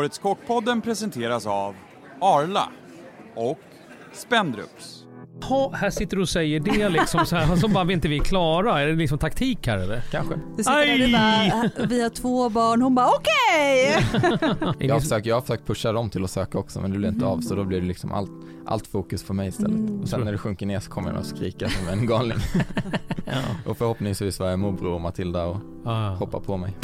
Årets Kockpodden presenteras av Arla och Spendrups. Ha, här sitter du och säger det liksom så här, som bara inte vi är klara. Är det liksom taktik här eller? Kanske. Du sitter där Aj! bara, vi har två barn, hon bara okej! Jag har, försökt, jag har försökt pusha dem till att söka också men det blir inte av så då blir det liksom allt, allt fokus på mig istället. Mm. Och sen när det sjunker ner så kommer jag att skrika som en galning. Ja. och förhoppningsvis var jag morbror och Matilda och Ja. hoppar på mig.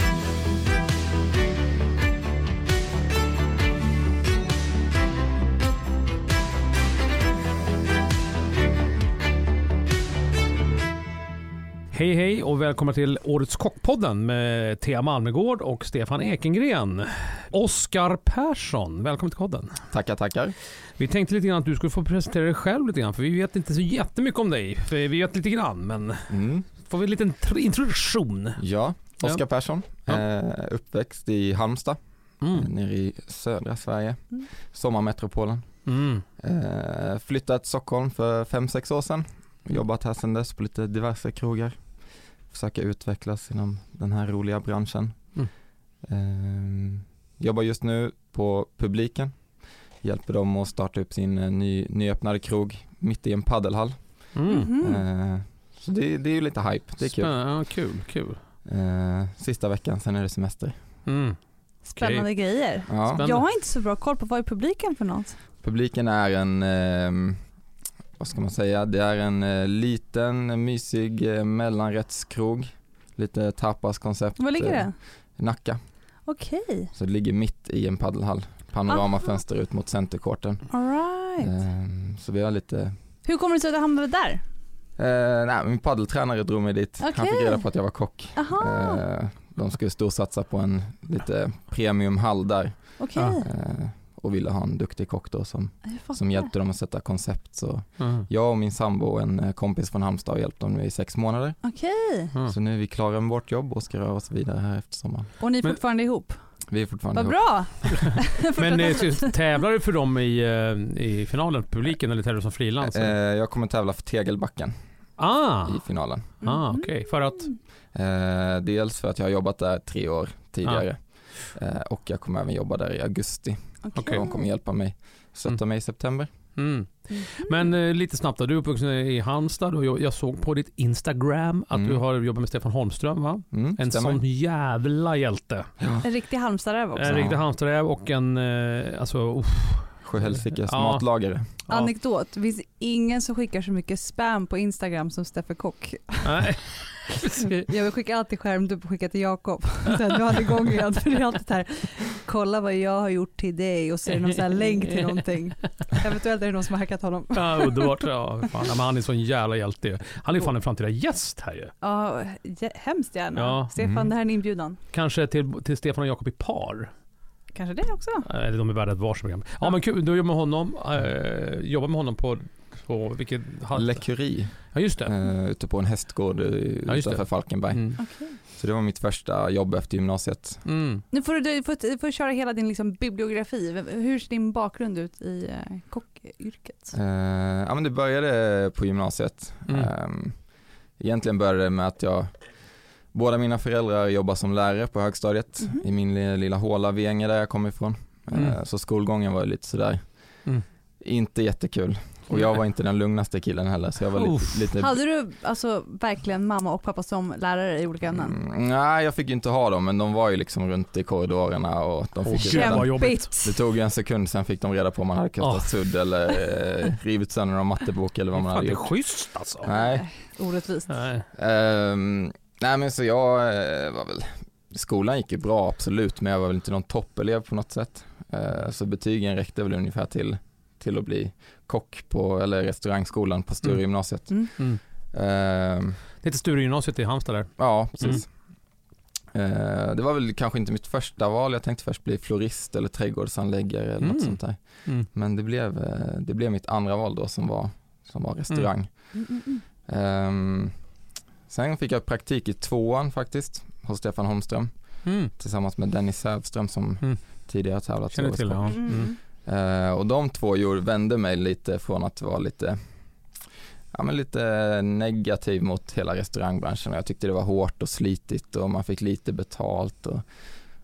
Hej hej och välkomna till Årets Kockpodden med Thea Malmegård och Stefan Ekengren. Oskar Persson, välkommen till podden. Tackar, tackar. Vi tänkte lite grann att du skulle få presentera dig själv lite grann för vi vet inte så jättemycket om dig. För vi vet lite grann men Mm. får vi en liten tr- introduktion? Ja, Oskar Ja. Persson. Ja. Eh, uppväxt i Halmstad, eh, Mm. nere i södra Sverige. Mm. Sommarmetropolen. Mm. Eh, flyttat till Stockholm för fem sex år sedan. Jobbat här sedan dess på lite diverse krogar. Försöka utvecklas inom den här roliga branschen. Mm. Eh, jobbar just nu på Publiken. Hjälper dem att starta upp sin eh, ny, nyöppnade krog mitt i en paddelhall. Mm. Eh, så det, det är ju lite hype, det är kul. Ja, kul, kul. Eh, sista veckan, sen är det semester. Mm. Spännande grejer. Ja. Spännande. Jag har inte så bra koll på vad är publiken för något. Publiken är en, eh, vad ska man säga, det är en eh, liten mysig eh, mellanrättskrog. Lite tapaskoncept. Var ligger eh, det? Nacka. Okej, Så det ligger mitt i en paddelhall. Panoramafönster ut mot centercourten. alright. Eh, så vi har lite, Hur kommer det sig att du hamnade där? eh, nej min paddeltränare drog mig dit. Han fick reda på att jag var kock. Aha, Eh, de skulle storsatsa på en lite premiumhall där. okej. Eh, och ville ha en duktig kock då som, som hjälpte dem att sätta koncept. Så Mm. Jag och min sambo och en eh, kompis från Halmstad har hjälpt dem nu i sex månader. Okej. Mm. Så nu är vi klara med vårt jobb och ska röra oss vidare här efter sommaren. Och ni är Men- fortfarande ihop? Vi är fortfarande Vad ihop. bra! Men eh, så tävlar du för dem i, eh, i finalen, publiken, eller tävlar du som frilans? Eh, jag kommer tävla för Tegelbacken ah, i finalen. ah Mhm. okej. För att? Eh, dels för att jag har jobbat där tre år tidigare. Eh, och jag kommer även jobba där i augusti. Okej. De kommer hjälpa mig, stötta Mm. mig i september. Mm. Mhm. Men eh, lite snabbt då, du är uppvuxen i Halmstad och jag, jag såg på ditt Instagram att Mm. du har jobbat med Stefan Holmström va? Mm, En stämmer. sån jävla hjälte. Ja. En riktig Halmstadräv också. En riktig Halmstadräv och en, eh, alltså, uff, Sjuhälsikes Ja. matlagare. ja. Anekdot, det finns ingen som skickar så mycket spam på Instagram som Steffe Kock. Nej. Jag skickar alltid skärmdump och skickar till Jakob. Sen du hade igång igen för det är alltid här, kolla vad jag har gjort till dig och så är det någon sån här länk till någonting. Eventuellt är det någon som har hackat honom. ja, underbart. Ja, fan. Ja, men han är en sån jävla hjälte. Han är fan en framtida gäst här ju. Ja, hemskt gärna. Ja. Stefan, Mm. det här är en inbjudan. Kanske till, till Stefan och Jakob i par. Kanske det också? Eller de är värda ett varsitt Ja, Ja. men kul, du jobbar med honom. Eh, jobbar med honom på, på vilket... Lekuri, Ja just det. eh, ute på en hästgård eh, Ja, utanför det. Falkenberg. Mm. Okej. Så det var mitt första jobb efter gymnasiet. Mm. Nu får du, du får, du får köra hela din liksom bibliografi. Hur ser din bakgrund ut i eh, kockyrket? Eh, ja men det började på gymnasiet. Mm. Eh, egentligen började det med att jag, båda mina föräldrar jobbar som lärare på högstadiet Mhm. i min li- lilla håla Vänge där jag kommer ifrån. Eh, Mm. så skolgången var ju lite sådär, Mm. inte jättekul. Och jag var inte den lugnaste killen heller så jag var lite, lite Hade du alltså verkligen mamma och pappa som lärare i olika ämnen? Mm, nej jag fick ju inte ha dem men de var ju liksom runt i korridorerna och de fick vad jobbigt. det tog ju en sekund sen fick de reda på om man hade kastat Ah. sudd eller eh, rivit sönder någon mattebok eller vad man hade det är gjort. schysst alltså. Nej. Orättvist. Nej. Ehm, nej men så jag eh, var väl, skolan gick ju bra absolut men jag var väl inte någon toppelev på något sätt. Eh, så betygen räckte väl ungefär till, till att bli kock på, eller restaurangskolan på Sture Mm. gymnasiet. Mm. Mm. Ehm, Det heter Sturegymnasiet i Halmstad där. ja, precis. Mm. Eh, det var väl kanske inte mitt första val, jag tänkte först bli florist eller trädgårdsanläggare eller Mm. något sånt där. Mm. Men det blev, eh, det blev mitt andra val då som var, som var restaurang. Mm, mm, mm. Ehm, sen fick jag praktik i tvåan faktiskt hos Stefan Holmström Mm. tillsammans med Dennis Sävström som Mm. tidigare tävlat Känner i till det. Ja. Mm. Mm. Eh, och de två gjorde, vände mig lite från att vara lite ja, men lite negativ mot hela restaurangbranschen jag tyckte det var hårt och slitigt och man fick lite betalt. Och,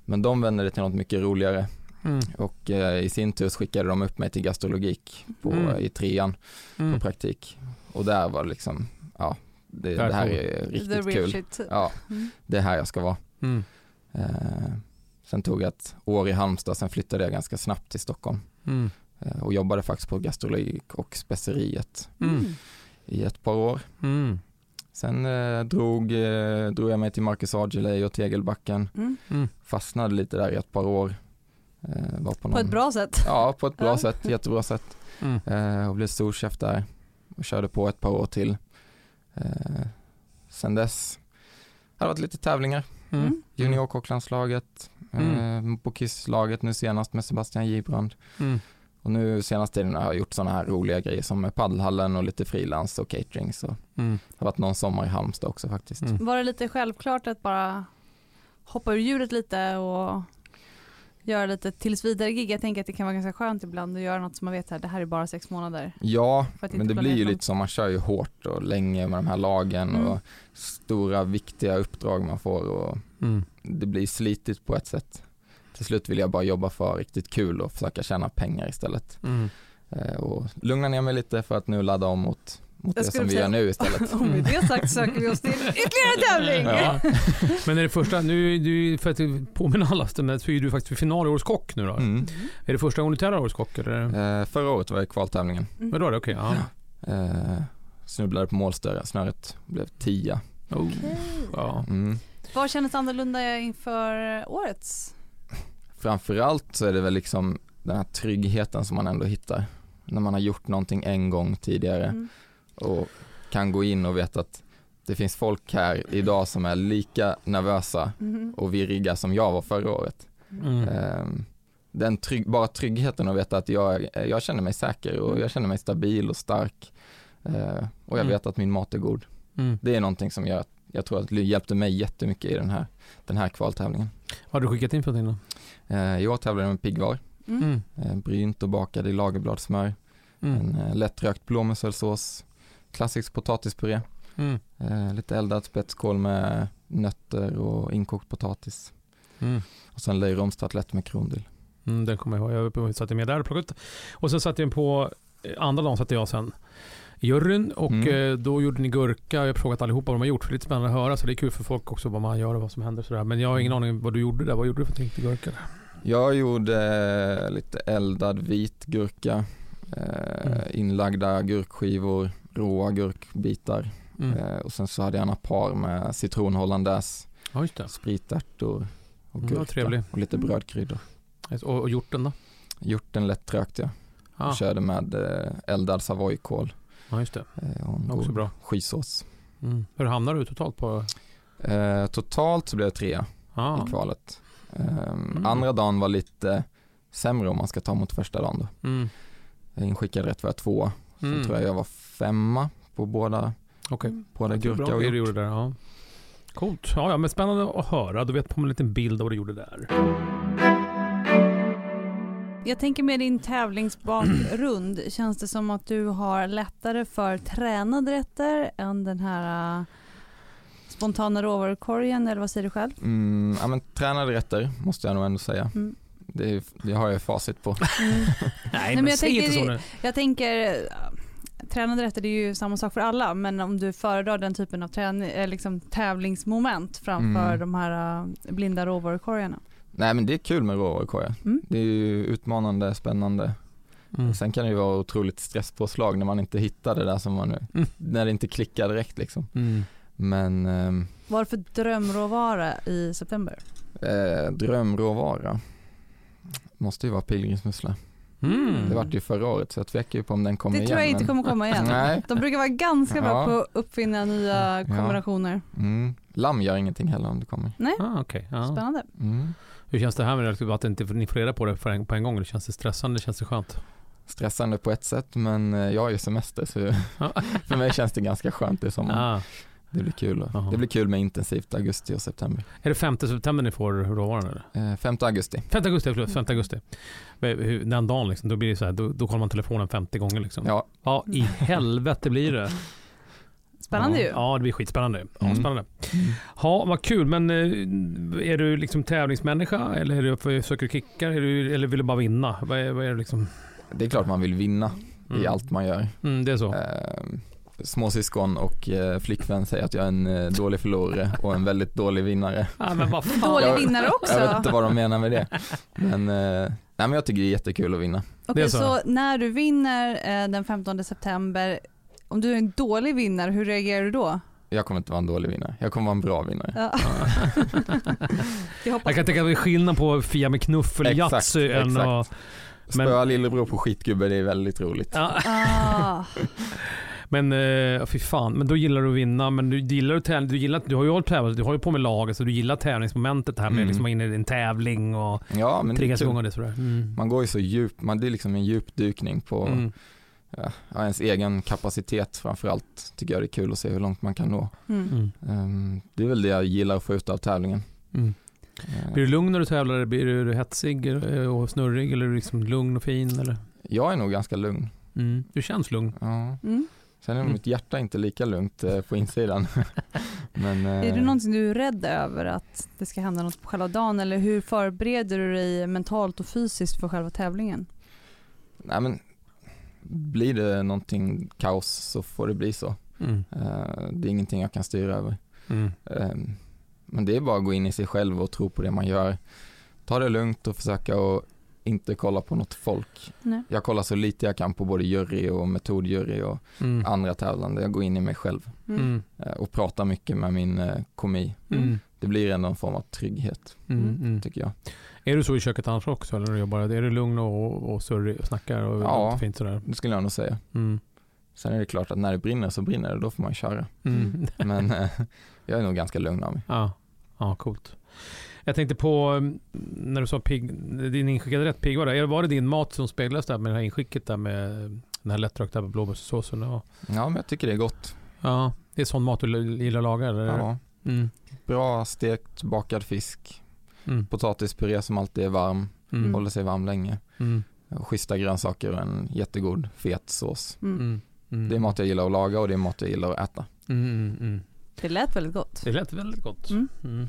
men de vände det till något mycket roligare. Mm. och eh, i sin tur skickade de upp mig till gastrologik på, Mm. i trean Mm. på praktik. Och där var liksom, ja, det, det här är riktigt kul. shit. Ja, Mm. det är här jag ska vara. Mm. Eh, sen tog jag ett år i Halmstad, sen flyttade jag ganska snabbt till Stockholm Mm. eh, och jobbade faktiskt på gastrologik och speceriet Mm. i ett par år. Mm. Sen eh, drog, eh, drog jag mig till Marcus Aujalay och Tegelbacken, Mm. Mm. fastnade lite där i ett par år. Eh, var på, På ett bra sätt. Ja, på ett bra sätt, jättebra sätt. Mm. Eh, och blev storchef där och körde på ett par år till. Eh, sen dess har det varit lite tävlingar, Mm. Mm. juniorkocklandslaget, Mm. eh, på KISS-laget nu senast med Sebastian Gibrand. Mm. Och nu senaste tiden har jag gjort sådana här roliga grejer som med paddelhallen och lite frilans och catering. Så det Mm. har varit någon sommar i Halmstad också faktiskt. Mm. Var det lite självklart att bara hoppa ur djuret lite och göra lite tills vidare gig? Jag tänker att det kan vara ganska skönt ibland att göra något som man vet att det här är bara sex månader. Ja, men det blir ju lite så, man kör ju hårt och länge med de här lagen Mm. och stora viktiga uppdrag man får och Mm. det blir slitigt på ett sätt. Till slut vill jag bara jobba för riktigt kul och försöka tjäna pengar istället. Mm. Eh, och lugna ner mig lite för att nu ladda om mot, mot Jag det skulle som vi gör nu istället. Och med det sagt söker vi oss till ytterligare tävling. Ja. Men är det första, nu, du, för att påminna alla, så är du faktiskt final i Årets Kock nu då? Mm. Är det första gången du tävlar i Årets Kock? Eller? Eh, förra året var jag i kvaltävlingen. Mm. Men då är det okej? ja. Eh, snubblade på målsnöret, snöret blev tia. Oh. Okej. Ja. Mm. Vad kändes annorlunda inför årets? Framförallt så är det väl liksom den här tryggheten som man ändå hittar när man har gjort någonting en gång tidigare Mm. Och kan gå in och veta att det finns folk här idag som är lika nervösa Mhm. och virriga som jag var förra året. Mm. Ehm, Den trygg, bara tryggheten att veta att jag, jag känner mig säker och jag känner mig stabil och stark Eh, och jag Mm. vet att min mat är god. Mm. Det är någonting som jag, jag tror att det hjälpte mig jättemycket i den här, den här kvaltävlingen. Vad har du skickat in för någonting då? År tävlade jag med piggvar, Mm. Mm. eh, brynt och bakad i lagerbladssmör, Mm. en eh, lättrökt blåmusselsås, klassisk potatispuré, Mm. eh, lite eldad spetskål med nötter och inkokt potatis Mm. och sen löjromstartlett med krondill. Mm, den kommer jag ihåg. Jag satt med där och plockade ut. Och sen satt jag på, eh, andra dagen satt jag sen juryn och Mm. eh, då gjorde ni gurka. Jag har frågat allihopa vad de har gjort för det är lite spännande att höra så det är kul för folk också vad man gör och vad som händer sådär. Men jag har ingen aning vad du gjorde där. Vad gjorde du för någonting till gurka? där? Jag gjorde eh, lite eldad vit gurka, Mm. inlagda gurkskivor, råa gurkbitar Mm. eh, och sen så hade jag en par med citron hollandaise, Ja just det. spritärtor och Mm, gurka trevlig. och lite Mm. brödkryddor. Och, och hjorten då? Hjorten lättrökt jag. Ah, och körde med eh, eldad savoykål ja just det. eh, och en Också bra. skysås. Mm. Hur hamnar du totalt på? Eh, totalt så blev det trea Ah. i kvalet. Eh, Mm. Andra dagen var lite sämre om man ska ta mot första dagen då. Inskickade rätt var jag tvåa. Sen Mm. tror jag jag var femma på båda, Okej. båda Det är bra gurka och hjort. gjorde där. Ja. Coolt. Ja, ja, men spännande att höra. Du vet på en liten bild av vad du gjorde där. Jag tänker med din tävlingsbakgrund, känns det som att du har lättare för tränade rätter än den här äh, spontana råvarukorgen eller vad säger du själv? Mm, ja men tränade rätter måste jag nog ändå säga. Mm. Det, det har jag facit på. Mm. Nej, men jag säg inte tänker- så nu. Jag tänker, tränade rätter det är ju samma sak för alla, men om du föredrar den typen av träning, äh, liksom tävlingsmoment framför Mm. de här äh, blinda råvarukorgarna. Nej men det är kul med råvarukorgar. Mm. Det är ju utmanande, spännande. Mm. Sen kan det ju vara otroligt stresspåslag när man inte hittar det där som man nu, Mm. när det inte klickar direkt liksom. Mm. Men ehm, Varför drömråvara i september? eh, drömråvara måste ju vara pilgrimsmussla. Mm. Det var det ju förra året så jag tvekar ju på om den kommer det igen. tror jag inte men- kommer komma igen. Nej. De brukar vara ganska bra Ja. på att uppfinna nya Ja. kombinationer. Mm. Lamm gör ingenting heller om det kommer. Ah, okej. Ja. Spännande. Mm. Hur känns det här med att inte ni får reda på det en, på en gång? Det känns det stressande? Känns det skönt? Stressande på ett sätt men eh, jag har ju semester så Ja. för mig känns det ganska skönt i sommar. Ah. Det blir kul. Det blir kul med intensivt augusti och september. Är det 5 september ni får råvaran eller? Eh, 5 augusti. 5 augusti, förlåt. 5 augusti. Men hur- Den dagen liksom, då blir det så här, då, då kollar man telefonen 50 gånger liksom. Ja, Ja, i helvete blir det. Spännande Ja. ju. Ja, det blir skitspännande. Ja, Mm. spännande. Ja, vad kul. Men eh, är du liksom tävlingsmänniska eller är du, försöker du kickar? Är du, eller vill du bara vinna? Vad är, vad är det liksom? Det är klart man vill vinna i Mm. allt man gör. Mm, det är så. Eh, småsyskon och eh, flickvän säger att jag är en eh, dålig förlorare och en väldigt dålig vinnare. Ja, men vad fan. Dålig Jag- vinnare också. Jag vet inte vad de menar med det. Men, eh, nej, men jag tycker det är jättekul att vinna. Okej, så. så. när du vinner den 15 september, om du är en dålig vinnare, hur reagerar du då? Jag kommer inte vara en dålig vinnare. Jag kommer vara en bra vinnare. Ja. Jag kan tänka mig skillnad på Fia med knuffel och Exakt, Yatzy än att... Men- Spöa lillebror på skitgubbe, det är väldigt roligt. Ja, Ah, men eh, fy fan, men då gillar du att vinna. Men du gillar att tävla, du, gillar, du har ju hållit tävlat, du har ju på med laget så du gillar tävlingsmomentet här med Mm. liksom inne i en tävling och Ja, men triggas igång och det sådär. Mm. Man går ju så djupt, man, det är liksom en djupdykning på Mm. ja, ens egen kapacitet framförallt. Tycker jag det är kul att se hur långt man kan nå. mm. Ehm, det är väl det jag gillar att få ut av tävlingen. Mm. Eh, Blir du lugn när du tävlar? eller Blir du hetsig eh, och snurrig eller är du liksom lugn och fin? Eller? jag är nog ganska lugn. Mm. Du känns lugn. Ja. Mm. Sen är Mm. mitt hjärta inte lika lugnt eh, på insidan. Men, eh, Är det någonting du är rädd över att det ska hända något på själva dagen eller hur förbereder du dig mentalt och fysiskt för själva tävlingen? Nej men, blir det någonting kaos så får det bli så. Mm. Eh, det är ingenting jag kan styra över. Mm. Eh, men det är bara att gå in i sig själv och tro på det man gör. Ta det lugnt och försöka att inte kolla på något folk. Nej. Jag kollar så lite jag kan på både jury och metodjury och Mm. andra tävlande. Jag går in i mig själv Mm. Mm. eh, och pratar mycket med min eh, komi. Mm. Det blir ändå en form av trygghet, Mm. Mm. tycker jag. Är du så i köket annars också? Eller är du, bara, är du lugn och, och surrig och snackar och Ja. fint sådär? Det skulle jag nog säga. Mm. Sen är det klart att när det brinner så brinner det, då får man köra. Mm. Men eh, jag är nog ganska lugn av mig. Ja, ja coolt. Jag tänkte på mm, när du sa pigg, din inskickade rätt pigg var det. Var det din mat som speglades där med det här inskicket där med den här lättrökta blåbärssåsen? Ja. Ja, men jag tycker det är gott. ja, det är sån mat du gillar att laga eller? Ja. Mm. Bra stekt bakad fisk, Mm. potatispuré som alltid är varm, Mm. håller sig varm länge. Mm. Och schyssta grönsaker och en jättegod fet sås. Mm. Mm. Mm. Det är mat jag gillar att laga och det är mat jag gillar att äta. Det lät väldigt gott. Det lät väldigt gott. Mm. Mm.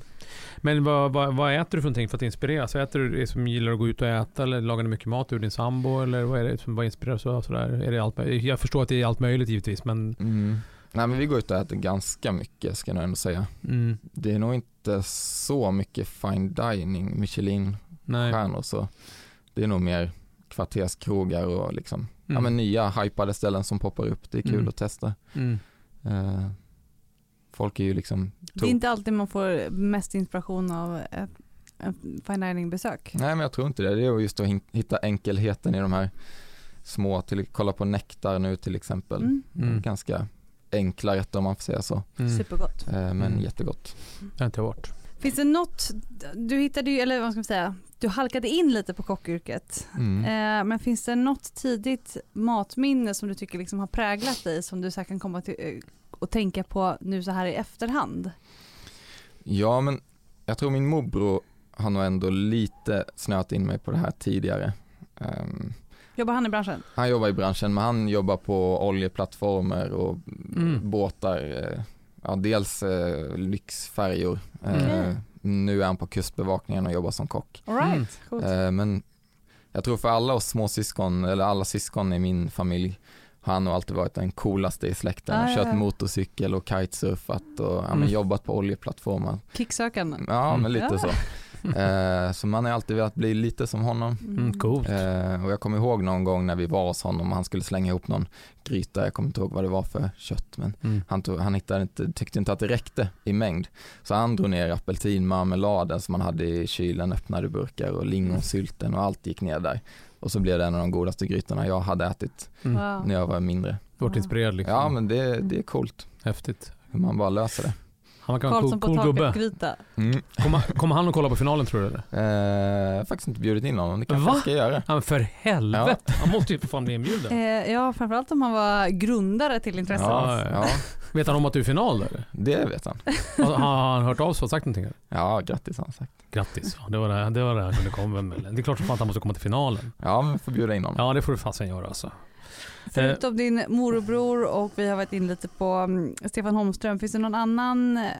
Men vad, vad, vad äter du för någonting för att inspireras? Äter du det som gillar att gå ut och äta eller lagar du mycket mat ur din sambo eller vad är det som vad inspireras du av? Sådär? Är det allt, möjligt? jag förstår att det är allt möjligt givetvis men Mm. Nej men vi går ut och äter ganska mycket ska jag ändå säga. mm, Det är nog inte så mycket fine dining, Michelin-stjärnor så det är nog mer kvarterskrogar och liksom, ja Mm. men nya hypade ställen som poppar upp. Det är kul Mm. att testa. Mm. Folk är ju liksom, Det är inte alltid man får mest inspiration av ett, fine dining-besök. nej men jag tror inte det. Det är just att hitta enkelheten i de här små, till, kolla på nektar nu till exempel. Mm. Mm. Ganska enkla rätter om man får säga så. Mm. Supergott. Eh, men Mm. jättegott. Det inte varit. Finns det något, du hittade ju, eller vad ska man säga, du halkade in lite på kockyrket. Mm. Eh, men finns det något tidigt matminne som du tycker liksom har präglat dig som du så kan komma till eh, och tänka på nu så här i efterhand? Ja, men jag tror min morbror har nog ändå lite snöat in mig på det här tidigare. Ehm, Jobbar han i branschen? han jobbar i branschen, men han jobbar på oljeplattformar och Mm. båtar. eh, Ja, dels eh, lyxfärjor. Eh, Okej. Nu är han på kustbevakningen och jobbar som kock. All right. Mm. Eh, men jag tror för alla oss småsyskon, eller alla syskon i min familj, har han nog alltid varit den coolaste i släkten. Ah, Kört ja. motorcykel och kitesurfat och ja, men Mm. jobbat på oljeplattformar. Kicksökande. Ja, Mm. men lite Ja. så. Eh, så man har alltid velat bli lite som honom. Mm, coolt. Eh, och jag kommer ihåg någon gång när vi var hos honom och han skulle slänga ihop någon gryta, jag kommer inte ihåg vad det var för kött, men Mm. han, tog, han hittade inte, tyckte inte att det räckte i mängd. Så han drog ner apelsinmarmeladen som han hade i kylen, öppnade burkar och lingonsylten och allt gick ner där. Och så blev det en av de godaste grytorna jag hade ätit Mm. När jag var mindre. Du varit inspirerad liksom. Ja men det, det är coolt Häftigt. hur man bara löser det. Han kan vara en Karlsson cool, gubbe. taket-gryta. Mm. Kommer, kommer han att kolla på finalen tror du eller? Eh, faktiskt inte bjudit in honom, det kanske Va? jag ska göra. Ja, men för helvete. Han måste ju för fan bli inbjuden. Eh, ja, framförallt om han var grundare till intresset. Ja, ja. Ja, Vet han om att du är final eller? det vet han. Har, har han hört av sig och sagt någonting? eller? Ja, grattis har han sagt. Grattis. Ja, det var det, det, var det han kunde komma med. Det är klart som fan att han måste komma till finalen. Ja, men får bjuda in honom. Ja, det får du fasen göra alltså. Förutom din morbror och vi har varit inne lite på mm, Stefan Holmström, finns det någon annan eh,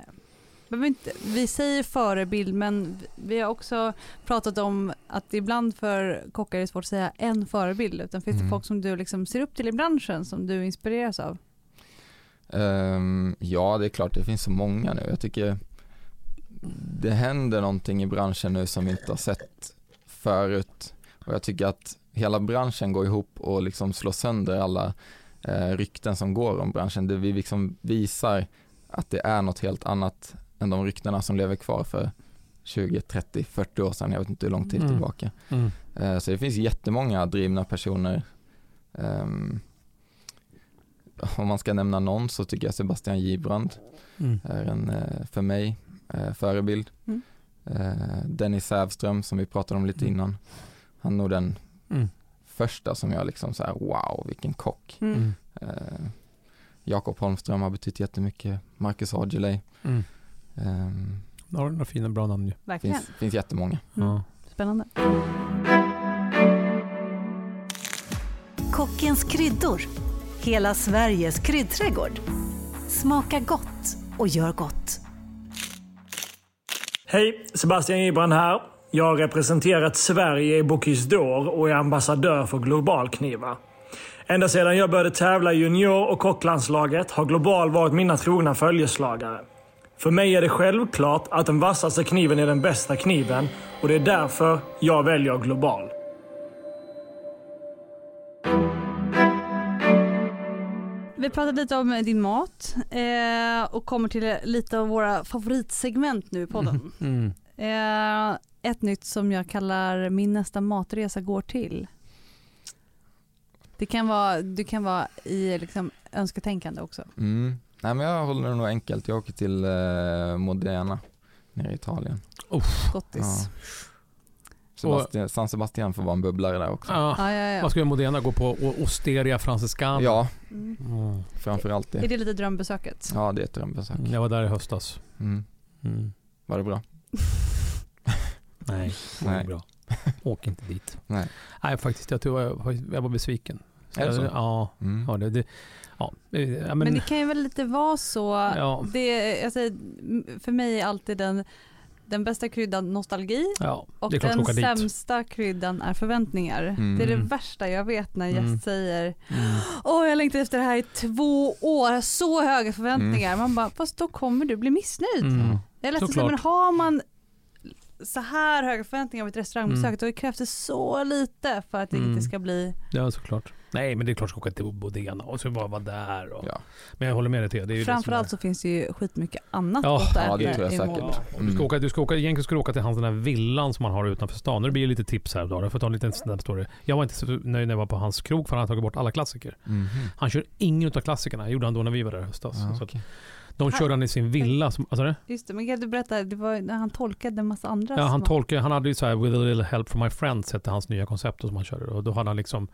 vi säger förebild men vi har också pratat om att ibland för kockar är det svårt att säga en förebild utan finns det Mm. folk som du liksom ser upp till i branschen som du inspireras av? Ehm, ja, det är klart det finns så många nu. Jag tycker det händer någonting i branschen nu som vi inte har sett förut. Och jag tycker att hela branschen går ihop och liksom slår sönder alla eh, rykten som går om branschen. Det vi liksom visar att det är något helt annat än de ryktena som lever kvar för 20, 30, 40 år sedan. Jag vet inte hur lång tid Mm. tillbaka. Mm. Eh, Så det finns jättemånga drivna personer. Ehm, Om man ska nämna någon så tycker jag Sebastian Gibrand Mm. är en, eh, för mig, eh, förebild. Mm. Eh, Dennis Sävström som vi pratade om lite Mm. innan. Han är nog den Mm. första som jag liksom så här, wow vilken kock. Mm. Mm. Eh, Jakob Holmström har betytt jättemycket. Marcus Aujalay. Mm. Har du några fina bra namn ju. Verkligen. finns, finns jättemånga. Mm. Ja. Spännande. Kockens kryddor. Hela Sveriges kryddträdgård. Smaka gott och gör gott. Hej, Sebastian Gibrand här. Jag har representerat Sverige i Bocuse d'Or och är ambassadör för Globalknivar. Ända sedan jag började tävla i junior och kocklandslaget har Global varit mina trogna följeslagare. För mig är det självklart att den vassaste kniven är den bästa kniven och det är därför jag väljer Global. Vi pratade lite om din mat eh, och kommer till lite av våra favoritsegment nu i podden. Mm. Eh, ett nytt som jag kallar min nästa matresa går till. Det kan vara, du kan vara i liksom önsketänkande också. Mm. Nej men jag håller det nog enkelt. Jag åker till eh, Modena nere i Italien. Gottis. Sebastian, San Sebastian får vara en bubblare där också. Ja. Ja, ja, ja. Vad ska Modena gå på? Osteria Francescana? Ja, Mm. Mm. framförallt Är det. det lite drömbesöket? Ja, det är ett drömbesök. Jag var där i höstas. Mm. Mm. Var det bra? Nej, det var bra. Åk inte dit. Nej. Nej, faktiskt. Jag, tror jag, var- jag var besviken. Är det så? Ja, Mm. ja, det, det, ja, men, Men, det kan ju väl lite vara så. Ja. Det, alltså, för mig är alltid den, den bästa kryddan nostalgi ja, och den åka dit. sämsta kryddan är förväntningar. Mm. Det är det värsta jag vet när en gäst Mm. säger Mm. Åh jag längtar efter det här i två år, jag så höga förväntningar. Mm. Man bara, fast då kommer du bli missnöjd. Mm. Det är Såklart. men har man så här höga förväntningar av ett restaurangbesök Mm. då krävs det så lite för att det Mm. inte ska bli Ja, såklart. Nej, men det är klart att åka till Bodena och så bara vara där. Och, Ja. Men jag håller med dig Thea. Det är Framförallt är- så finns det ju skitmycket annat Ja, gott att ja, det äta tror jag i säkert. Ja, om du ska Mm. åka, du ska åka, egentligen ska du åka till hans den här villan som han har utanför stan. Nu blir det lite tips här då. Jag får ta en liten snabb story. Jag var inte så nöjd när jag var på hans krog för han har tagit bort alla klassiker. Mhm. Han kör ingen av klassikerna. gjorde han då när vi var där i höstas. Ja, Så att okej. de körde han i sin villa. Som, alltså det? Just det, men kan du berätta, det var han tolkade en massa andra Ja, han tolkade, han hade ju så här With a little help from my friends hette hans nya koncept som han körde. Och då hade han liksom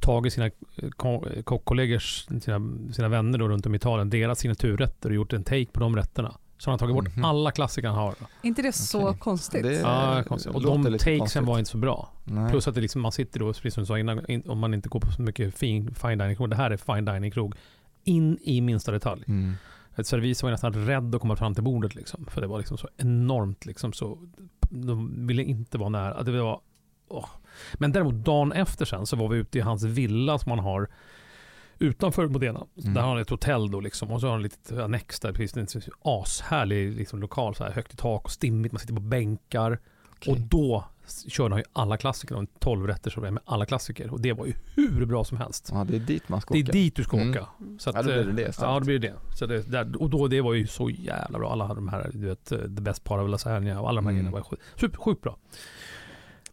tagit sina eh, ko- kockkollegors, sina, sina vänner då runt om i Italien, deras signaturrätter och gjort en take på de rätterna. Så han har tagit bort Mhm. alla klassiker han har. inte det så konstigt? Det- Ja, konstigt. Och de takesen konstigt. var inte så bra. Nej. Plus att det liksom, man sitter då, precis som du sa innan, in, om man inte går på så mycket fin, fine dining krog. Det här är fine dining krog. In i minsta detalj. Mm. Ett servis var nästan rädd att komma fram till bordet liksom. För det var liksom så enormt liksom så. De ville inte vara nära. Det var, åh. Men däremot dagen efter sen så var vi ute i hans villa som han har utanför Modena. Mm. Där har han ett hotell då liksom. Och så har han ett litet annex där. Precis, en ashärlig liksom, lokal. Så här, högt i tak och stimmigt. Man sitter på bänkar. Okej. Och då körde han ju alla klassiker. En 12 rätter så med alla klassiker. Och det var ju hur bra som helst. Ja, det är dit man ska Det är åka. dit du ska Mm. åka. Så Ja, då blir det det eh, istället. Ja, då blir det det. Så det där, och då, det var ju så jävla bra. Alla hade de här, du vet, eh, The Best Part of Lasagna och alla de här Mm. grejerna var sjukt super, sjukt bra.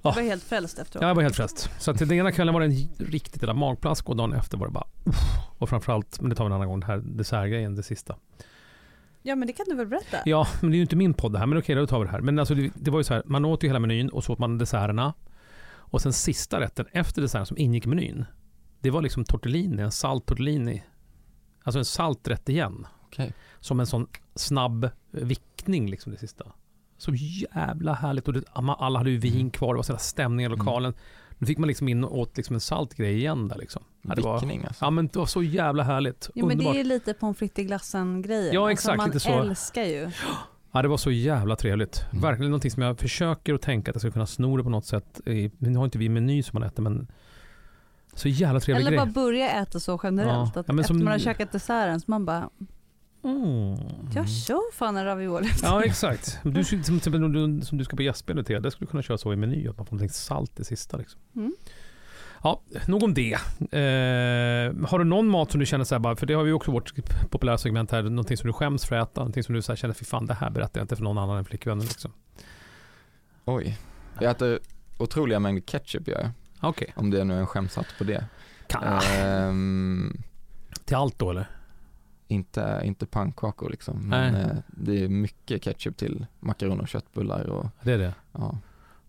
Jag var helt frälst efteråt. Ja, jag var helt frälst. Så att den ena kvällen var det en riktigt jävla magplask och dagen efter var det bara uff. Och framförallt, men det tar vi en annan gång, den här dessertgrejen, det sista. Ja men det kan du väl berätta? Ja, men det är ju inte min podd det här, men okej, då tar vi det här. Men alltså, det, det var ju så här, man åt ju hela menyn och så åt man desserterna. Och sen sista rätten efter desserten som ingick i menyn, det var liksom tortellini, en salt tortellini. Alltså en salt rätt igen. Okej. Som en sån snabb vickning liksom det sista. Så jävla härligt. Och det, alla hade ju vin kvar, det var sådana stämning i lokalen. Då fick man liksom in och åt liksom en salt grej igen där liksom. Ja, det var, Vickning alltså. ja men det var så jävla härligt. Jo, men det Underbart. är lite pommes frites i glassen grejen. Ja, exakt, man lite så. älskar ju. Ja, det var så jävla trevligt. Mm. Verkligen någonting som jag försöker att tänka att jag ska kunna sno det på något sätt. Nu har inte vi meny som man äter men så jävla trevlig Eller grej. bara börja äta så generellt. Ja. Att Ja, efter som- man har käkat desserten så man bara, Mm. jag kör fan en ravioli. Ja exakt. Du, som, till exempel om du, som du ska på gästspel till, det skulle du kunna köra så i meny, att man får lite salt i sista. Liksom. Mm. Ja, nog om det. Eh, har du någon mat som du känner så här, bara, för det har vi också vårt populära segment här, någonting som du skäms för att äta, någonting som du så här känner, fy fan det här berättar jag inte för någon annan än flickvännen. Liksom. Oj. Jag äter otroliga mängder ketchup gör jag. Okej, Om det nu är en skämshatt på det. Kan- Ehm, till allt då eller? Inte, inte pannkakor liksom. Men eh, det är mycket ketchup till makaroner och köttbullar och Det är det? ja.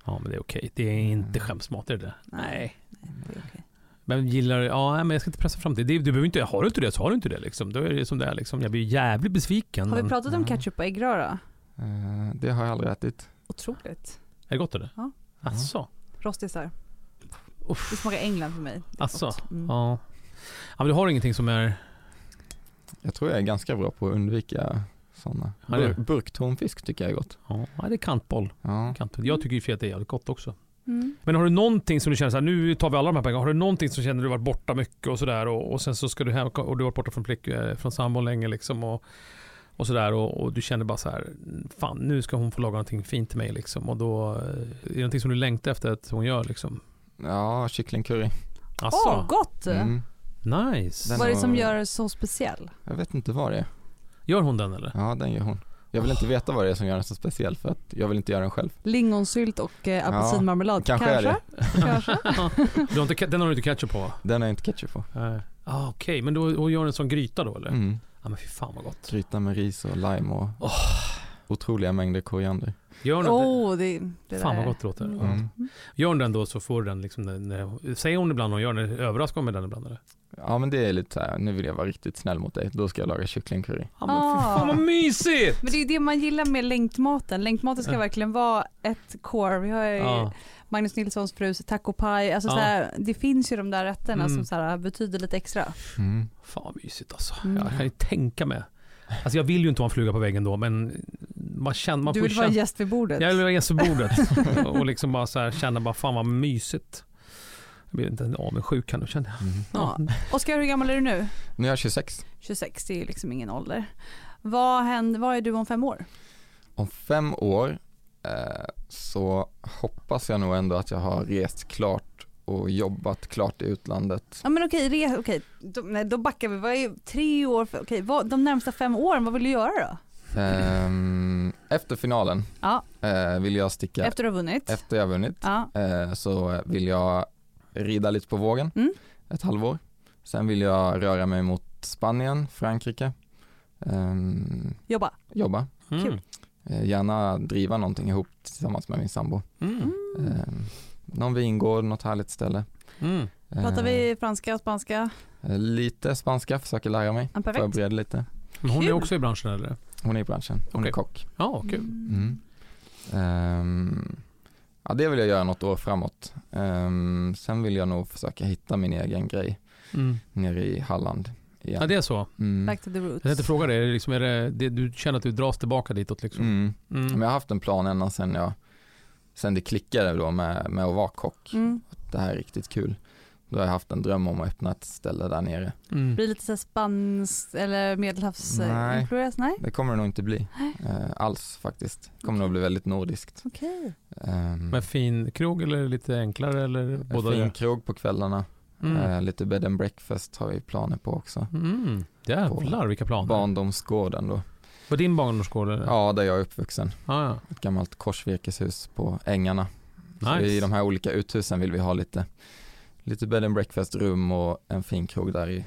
Ja men det är okej. Det är inte skämsmat, är det det? Nej. Nej, det är okej. Men gillar ja nej, men jag ska inte pressa fram det. det du behöver inte, har du inte det så har du inte det liksom. Då är det som det är liksom. Jag blir jävligt besviken. Har vi men- pratat om Ja. ketchup och äggröra? Eh, det har jag aldrig ätit. Otroligt. Är det gott eller? Ja. Asså? Rostisar. Uff. Det smakar England för mig. Gott. Mm. Ja. Ja men du har ingenting som är... Jag tror jag är ganska bra på att undvika sådana. Bur- burktonfisk tycker jag är gott. Ja, det är kantboll. Ja. Kantboll. Jag tycker ju det är jävligt gott också. Mm. Men har du någonting som du känner så här, nu tar vi alla de här pengarna. Har du någonting som känner du varit borta mycket och sådär och, och sen så ska du hem och du har varit borta från, flick, eh, från sambon länge liksom och, och sådär och, och du känner bara så här, fan nu ska hon få laga någonting fint till mig liksom och då eh, är det någonting som du längtar efter att hon gör liksom. Ja, kycklingcurry. Åh, gott! Mm. Nice. Den Vad är det som gör det så speciell? Jag vet inte vad det är. Gör hon den eller? Ja, den gör hon. Jag vill inte veta vad det är som gör den så speciell för att jag vill inte göra den själv. Lingonsylt och eh, apelsinmarmelad? kanske är det. Kanske. du har inte, den har du inte ketchup på? Den har jag inte ketchup på. Ah, Okej, men då hon gör en sån gryta då eller? Mm. Ja men fy fan vad gott. Gryta med ris och lime och Åh. otroliga mängder koriander. Gör hon Åh, det, det Fan vad gott det låter. Mm. Ja. Gör hon den då så får du den liksom, när, när, säger hon ibland hon gör den, överraskar hon med den ibland eller? Ja men det är lite så här, nu vill jag vara riktigt snäll mot dig, då ska jag laga kycklingcurry. Ja men fy fan vad Ah. mysigt! Men det är ju det man gillar med längtmaten. Längtmaten ska verkligen vara ett core. Vi har ju Ja. Magnus Nilssons frus taco pie. Alltså Ja. så här, det finns ju de där rätterna Mm. som så här, betyder lite extra. Mm. Fan vad mysigt alltså. Mm. Jag kan ju tänka mig. Alltså jag vill ju inte vara en fluga på väggen då men man känner, man du får vill vara känna. gäst vid bordet. Jag vill vara gäst vid bordet och liksom bara så här känna bara fan vad mysigt. Jag blir inte avundsjuk här nu känner jag. Mm. Ja. Oskar, hur gammal är du nu? Nu är jag 26. 26, det är ju liksom ingen ålder. Vad, händer, vad är du om fem år? Om fem år eh, så hoppas jag nog ändå att jag har rest klart och jobbat klart i utlandet. Ja men okej, re, okej. Då, nej, då backar vi. Vad är tre år? För, okej, vad, de närmsta fem åren, vad vill du göra då? Ehm, efter finalen Ja, eh, vill jag sticka, efter du har vunnit? efter jag vunnit, Ja. eh, så vill jag rida lite på vågen Mm. ett halvår. Sen vill jag röra mig mot Spanien, Frankrike, ehm, Jobba? jobba, Mm. Kul. eh, gärna driva någonting ihop tillsammans med min sambo. Mm. Ehm, någon vingård, något härligt ställe. Mm. Pratar vi franska och spanska? eh, Lite spanska, försöker lära mig, Ja, förbereda lite. Men hon är också i branschen eller? Hon är i branschen, hon Okej. är kock. Ja, kul. Mm. Ehm, ja, det vill jag göra något år framåt. Ehm, sen vill jag nog försöka hitta min egen grej Mm. nere i Halland igen. Ja det är så. Mm. Back to the roots. Jag tänkte fråga dig, är det liksom, är det, det, du känner att du dras tillbaka ditåt liksom? Mm. Mm. Men jag har haft en plan ända sen jag, sen det klickade då med, med att vara kock. Mm. Det här är riktigt kul. Då har jag haft en dröm om att öppna ett ställe där nere. Mm. Blir det lite så här spanskt eller Nej. medelhavsinfluerat? Nej. Det kommer det nog inte bli eh, alls faktiskt. Det kommer nog bli väldigt nordiskt. Okej. Um, Med fin krog eller lite enklare eller båda? fin det? krog på kvällarna. Mm. Eh, lite bed and breakfast har vi planer på också. Mm. Jävlar vilka planer. Barndomsgården då. Var din barndomsgård eller? Ja, där jag är uppvuxen. Ah, ja. Ett gammalt korsvirkeshus på ängarna. Så Nice. I de här olika uthusen vill vi ha lite, lite bed and breakfast rum och en fin krog där i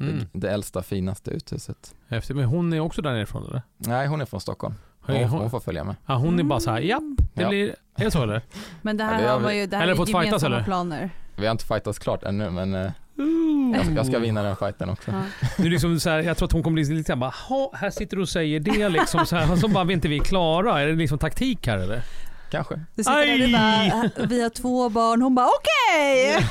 Mm. det, det äldsta finaste uthuset. Häftigt. Men hon är också där nerifrån eller? Nej, hon är från Stockholm. Hon, Hon, får följa med. ja, hon är bara så här, japp, det Ja. blir, är det så eller? Men det Ja, här det har man ju, det här Eller är fått fightas, eller? planer. Vi har inte fightats klart ännu men eh, jag, jag ska vinna den fighten också. Ja. Nu är liksom så här, jag tror att hon kommer bli lite såhär, bara, "Ha, här sitter du och säger det liksom så här, och så bara, vi inte vi är klara. Är det liksom taktik här eller? Kanske. Du sitter där Aj! bara, vi har två barn, hon bara okej!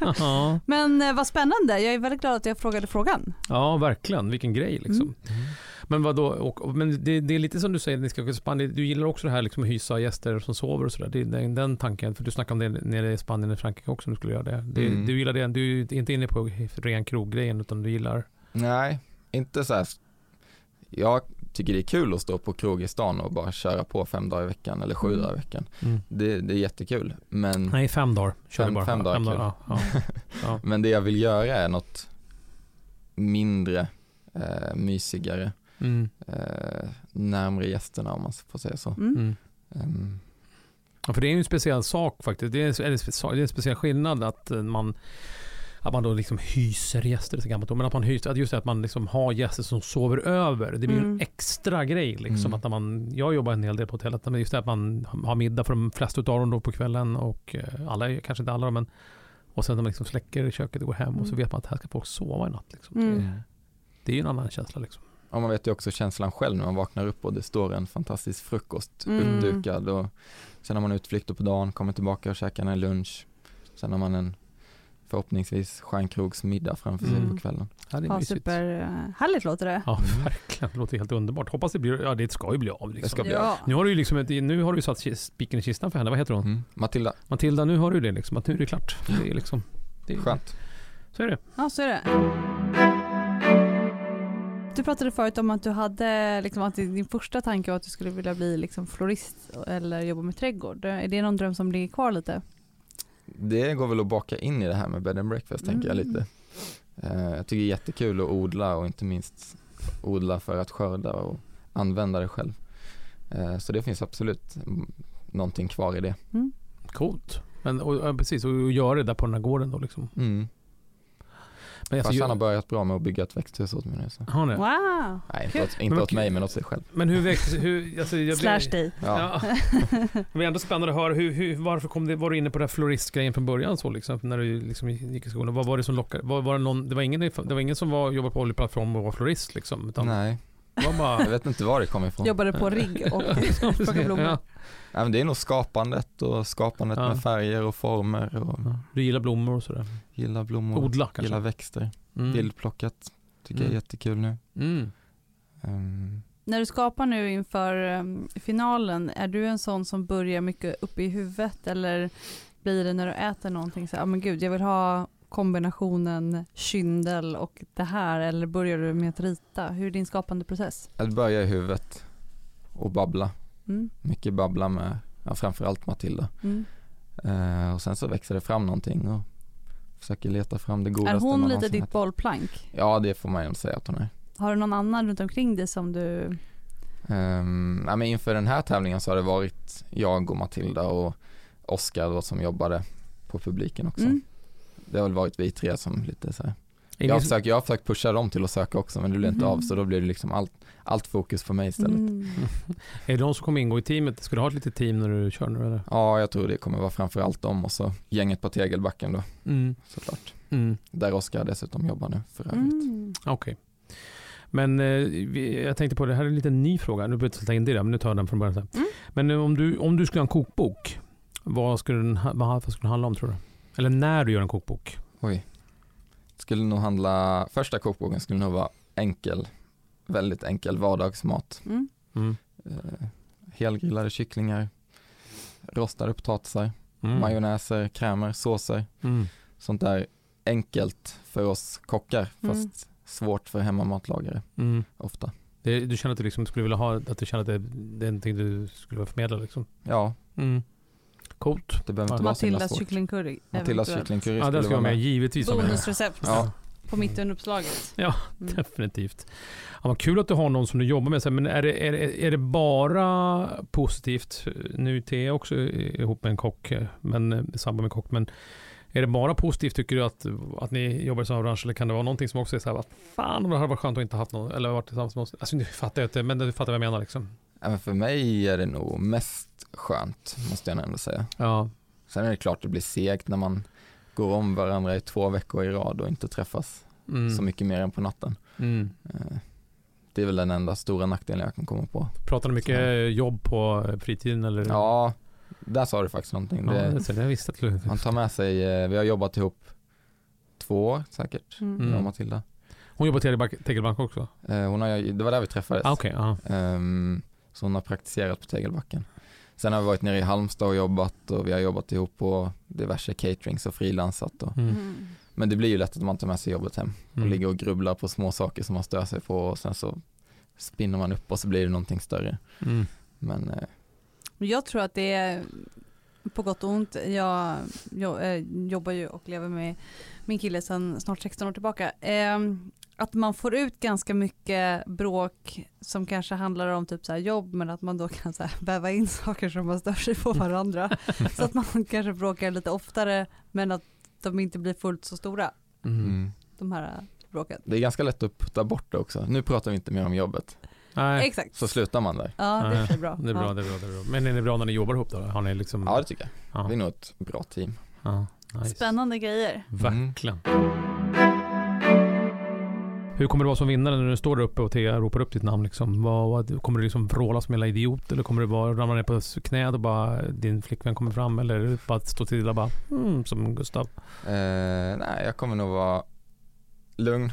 ja. Men eh, vad spännande, jag är väldigt glad att jag frågade frågan. ja, verkligen. Vilken grej liksom. Mm. Men vad då? Och, men det, det är lite som du säger, ni ska Spanien. Du gillar också det här liksom att hysa gäster som sover och sådär. Det är den, den tanken. För du snackade om det nere i Spanien och Frankrike också om du skulle göra det. det Mm. Du gillar det. Du är inte inne på ren kroggrejen utan du gillar... Nej, inte så här. Jag tycker det är kul att stå på krog i stan och bara köra på fem dagar i veckan eller sju Mm. dagar i veckan. Det, det är jättekul. Men, Nej, fem dagar. Kör Fem- bara. fem dagar, kul. ja, ja. Ja. men det jag vill göra är något mindre, eh, mysigare, Mm. eh, närmre gästerna om man får säga så. Mm. Mm. Ehm, Ja, för det är ju en speciell sak faktiskt. Det är, en- eller det är en speciell skillnad att eh, man att man då liksom hyser gäster, det så gammalt men att man hyser, att just det att man liksom har gäster som sover över. Det blir ju en Mm. extra grej liksom. Mm. Att när man, jag jobbar en hel del på hotellet, men just det att man har middag för de flesta av dem då på kvällen och eh, alla, kanske inte alla men och sen när man liksom släcker i köket och går hem och så Mm. vet man att här ska folk sova i natt. Liksom. Mm. Det, det är ju en annan känsla liksom. och man vet ju också känslan själv när man vaknar upp och det står en fantastisk frukost Mm. uppdukad och sen har man utflykter på dagen, kommer tillbaka och käkar en lunch. Sen har man en förhoppningsvis stjärnkrogsmiddag framför sig Mm. på kvällen. Ja, det är Ja, mysigt. superhärligt låter det. Ja, verkligen. Det låter helt underbart. Hoppas det blir, ja det ska ju bli av. Liksom. Det ska bli Ja. Nu har du ju liksom, ett, nu har du satt spiken i kistan för henne. Vad heter hon? Mm. Matilda, Matilda, nu har du det liksom. Att nu är det klart. Det är liksom, det är, skönt. Så är det. Ja, så är det. Du pratade förut om att du hade, liksom, att din första tanke var att du skulle vilja bli liksom, florist eller jobba med trädgård. Är det någon dröm som ligger kvar lite? Det går väl att baka in i det här med bed and breakfast tänker jag Mm. lite. Eh, jag tycker det är jättekul att odla och inte minst odla för att skörda och använda det själv. Eh, så det finns absolut mm, någonting kvar i det. Coolt. Men och, ja, precis, och, och göra det där på den här gården då liksom. Mm. Men, alltså, Farsan har börjat bra med att bygga ett växthus åt mig nu. Så. har ni? Wow! Nej, inte åt, inte Men- åt mig men åt sig själv. Men hur växte, hur, alltså, jag blir- Slash dig. Ja. Ja. Det var ändå spännande att höra, hur, hur, varför kom det, var du inne på den här floristgrejen från början så liksom, när du liksom gick i skolan? Vad var det som lockade? Var, var det, någon, det, var ingen, det var ingen som var, jobbade på oljeplattform och var florist liksom? Utan Nej, bara... jag vet inte var det kom ifrån. Jobbade på rigg och plockade blommor. Ja. Nej, men det är nog skapandet och skapandet Ja. med färger och former och Ja. Du gillar blommor och sådär? gillar blommor, Odla kanske? gillar växter. Mm. Bildplockat tycker jag är Mm. jättekul nu. Mm. Ehm, När du skapar nu inför um, finalen, är du en sån som börjar mycket uppe i huvudet eller blir det när du äter någonting så ja men gud jag vill ha kombinationen kyndel och det här eller börjar du med att rita? Hur är din skapande process? att börja i huvudet och babbla. Mm. Mycket babbla med, ja, framförallt Matilda. Mm. Eh, och sen så växer det fram någonting och försöker leta fram det godaste Är hon lite ditt bollplank? Ja, det får man ju säga att hon är. Har du någon annan runt omkring dig som du... Um, men inför den här tävlingen så har det varit jag och Matilda och Oskar då som jobbade på publiken också. Mm. Det har väl varit vi tre som lite så här. Ingen Jag har, försökt, jag har försökt pusha dem till att söka också men det blev inte Mhm. av så då blev det liksom allt, allt fokus på mig istället. Mm. Är det de som kommer ingå i teamet? Ska du ha ett litet team när du kör nu eller? Ja, jag tror det kommer vara framförallt dem och så gänget på Tegelbacken då Mm. såklart. Mm. Där Oskar dessutom jobbar nu för övrigt. Mm. Okej. Men eh, vi, jag tänkte på det här är en liten ny fråga. Nu behöver jag inte ta in det där, men nu tar jag den från början. Mm. Men eh, om du, om du skulle ha en kokbok, vad skulle, den, vad skulle den handla om tror du? Eller när du gör en kokbok? Oj. Skulle nog handla, första kokboken skulle nog vara enkel, väldigt enkel vardagsmat. Mm. Mm. Eh, helgrillade kycklingar, rostade potatisar, Mm. majonnäser, krämer, såser. Mm. Sånt där enkelt för oss kockar fast Mm. svårt för hemmamatlagare Mm. ofta. Det, du känner att du liksom skulle vilja ha, att du känner att det, det är någonting du skulle vilja förmedla liksom? Ja, Mm. Coolt. det behöver inte vara så himla Matildas svårt. kycklingcurry. Matildas eventuellt. kycklingcurry Ja, den ska jag vara med. Givetvis. vara med. Bonusrecept Ja. på mitt under uppslaget. Ja, Mm. Definitivt. Ja, vad kul att du har någon som du jobbar med. Så här, Men är det, är, det, är det bara positivt? Nu är Thea också ihop med en kock, eh, men eh, i samband med kock. Men är det bara positivt tycker du att, att ni jobbar i samma bransch? Eller kan det vara någonting som också är så här, vad fan om det hade varit skönt att inte haft någon, eller varit tillsammans med oss? Alltså nu fattar jag inte, men du fattar vad jag menar liksom. Men för mig är det nog mest skönt, måste jag ändå säga. Ja. Sen är det klart det blir segt när man går om varandra i två veckor i rad och inte träffas Mm. så mycket mer än på natten. Mm. Eh, Det är väl den enda stora nackdelen jag kan komma på. Pratar ni mycket Så. jobb på fritiden eller? Ja, där sa du faktiskt någonting. Ja, Det, det, det, jag visste att du... man tar med sig, eh, vi har jobbat ihop två år säkert, Mm. Mm. jag och Matilda. Hon jobbar på Tegelbank, också? Eh, Hon har, det var där vi träffades. Ah, Okej, ja. Så hon har praktiserat på Tegelbacken. Sen har vi varit nere i Halmstad och jobbat och vi har jobbat ihop på diverse caterings och frilansat. Och, Mm. Mm. men det blir ju lätt att man tar med sig jobbet hem och Mm. ligger och grubblar på små saker som man stör sig på och sen så spinner man upp och så blir det någonting större. Mm. Men eh, Jag tror att det är på gott och ont. Jag, jag eh, jobbar ju och lever med min kille sedan snart 16 år tillbaka. Ehm, att man får ut ganska mycket bråk som kanske handlar om typ så här jobb men att man då kan så här väva in saker som man stör sig på varandra. så att man kanske bråkar lite oftare men att de inte blir fullt så stora, Mm. mm. de här bråken. det är ganska lätt att putta bort det också. Nu pratar vi inte mer om jobbet. Nej, Exakt. Så slutar man där. Ja, det är bra. det är bra, Ja. det är bra, det är bra. Men är det bra när ni jobbar ihop då? Har ni liksom... Ja det tycker jag. ja. Vi är nog ett bra team. ja. Nice. Spännande grejer. Verkligen. Hur kommer du vara som vinnare när du står där uppe och Thea ropar upp ditt namn? Liksom? Vad, vad, kommer du liksom vråla som en jävla idiot eller kommer du bara ramla ner på knät och bara din flickvän kommer fram eller är det bara att stå till och bara mm, som Gustav? Eh, nej, jag kommer nog vara lugn.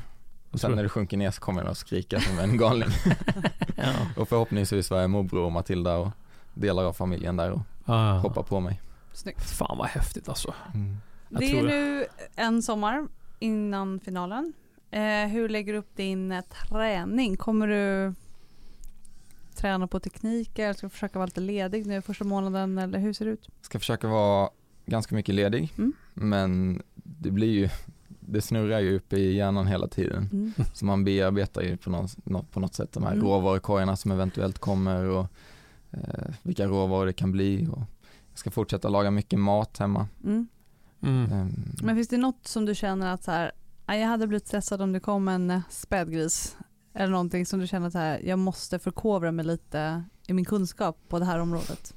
Och sen när det sjunker ner så kommer jag nog skrika som en galning. Ja. och förhoppningsvis var jag morbror och Matilda och delar av familjen där och Ah, hoppar på mig. Snyggt. Fan vad häftigt alltså. Jag Det är nu en sommar innan finalen. Eh, hur lägger du upp din eh, träning? Kommer du träna på tekniker? Ska du försöka vara lite ledig nu första månaden eller hur ser det ut? Ska försöka vara ganska mycket ledig, Mm. men det blir ju, det snurrar ju uppe i hjärnan hela tiden. Mm. Så man bearbetar ju på något, nå- på något sätt de här Mm. råvarukorgarna som eventuellt kommer och eh, vilka råvaror det kan bli. Och jag ska fortsätta laga mycket mat hemma. Mm. Mm. Ehm, Men finns det något som du känner att så här, "Aj, jag hade blivit stressad om det kom en eh, spädgris eller någonting som du känner att här, jag måste förkovra mig lite i min kunskap på det här området?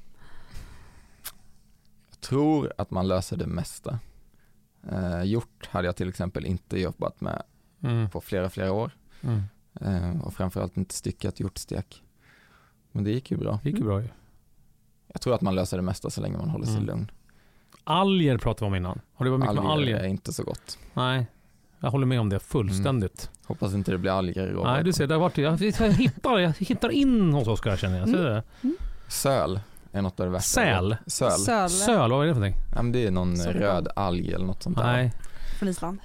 Jag tror att man löser det mesta. Eh, hjort hade jag till exempel inte jobbat med Mm. på flera, flera år. Mm. Eh, och framförallt inte styckat hjortstek. Men det gick ju bra. Det gick ju bra ju. Jag tror att man löser det mesta så länge man håller sig Mm. lugn. Alger pratade vi om innan. Har det varit mycket med Alger alger? är inte så gott. Nej. Jag håller med om det fullständigt. Hoppas inte det blir alger i. Nej du ser, det har varit, jag, jag, hittar, jag hittar in hos Oskar känner jag. Ser du det? Söl är något av det värsta. Säl? Söl. Söle Söl, vad är det för någonting? Ja, men det är någon Sorry. röd alg eller något sånt där. Nej. Från Island.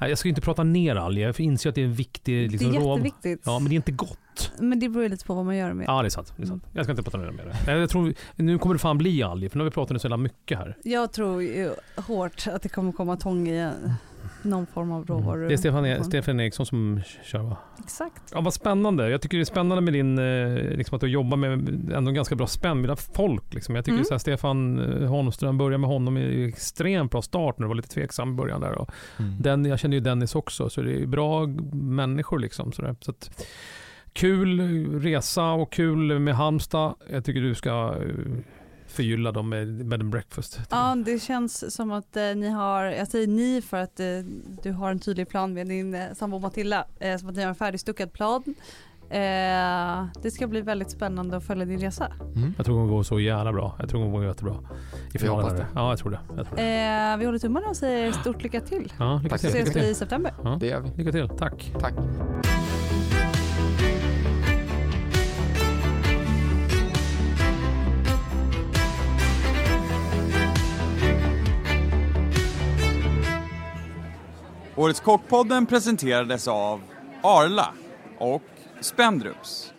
Nej, jag ska inte prata ner alger, jag inser att det är en viktig liksom, det är rå- jätteviktigt. Ja, men det är inte gott. Men det beror ju lite på vad man gör med. Ja, det är sant. Det är sant. Jag ska inte prata ner mer. Nej, Jag tror, nu kommer det fan bli alger, för nu har vi pratat så jävla mycket här. Jag tror ju hårt att det kommer komma tång i en- någon form av råvaror. Mm. Det är Stefan, E- Stefan Eriksson som kör va? Exakt. Ja, vad spännande. Jag tycker det är spännande med din, eh, liksom att du jobbar med ändå ganska bra spännvida folk. Liksom. Jag tycker Mm. så här, Stefan eh, Holmström, börja med honom i extremt bra start när du var lite tveksam i början där. Och Mm. den, jag känner ju Dennis också, så det är bra människor liksom. Så, där. så att, kul resa och kul med Halmstad. Jag tycker du ska eh, förgylla dem med bed and breakfast. Ja, det känns som att eh, ni har, jag säger ni för att eh, du har en tydlig plan med din eh, sambo Matilda, eh, som att ni har en färdigstuckad plan. Eh, det ska bli väldigt spännande att följa din resa. Mm. Jag tror hon går så jävla bra. Jag tror hon går jättebra. I finalen. hoppas det. Ja, jag tror det. Jag tror det. Eh, vi håller tummarna och säger stort lycka till. Ja, lycka Tack till. Ses vi i september. Ja. Det gör vi. Lycka till. Tack. Tack. Årets Kockpodden presenterades av Arla och Spendrups.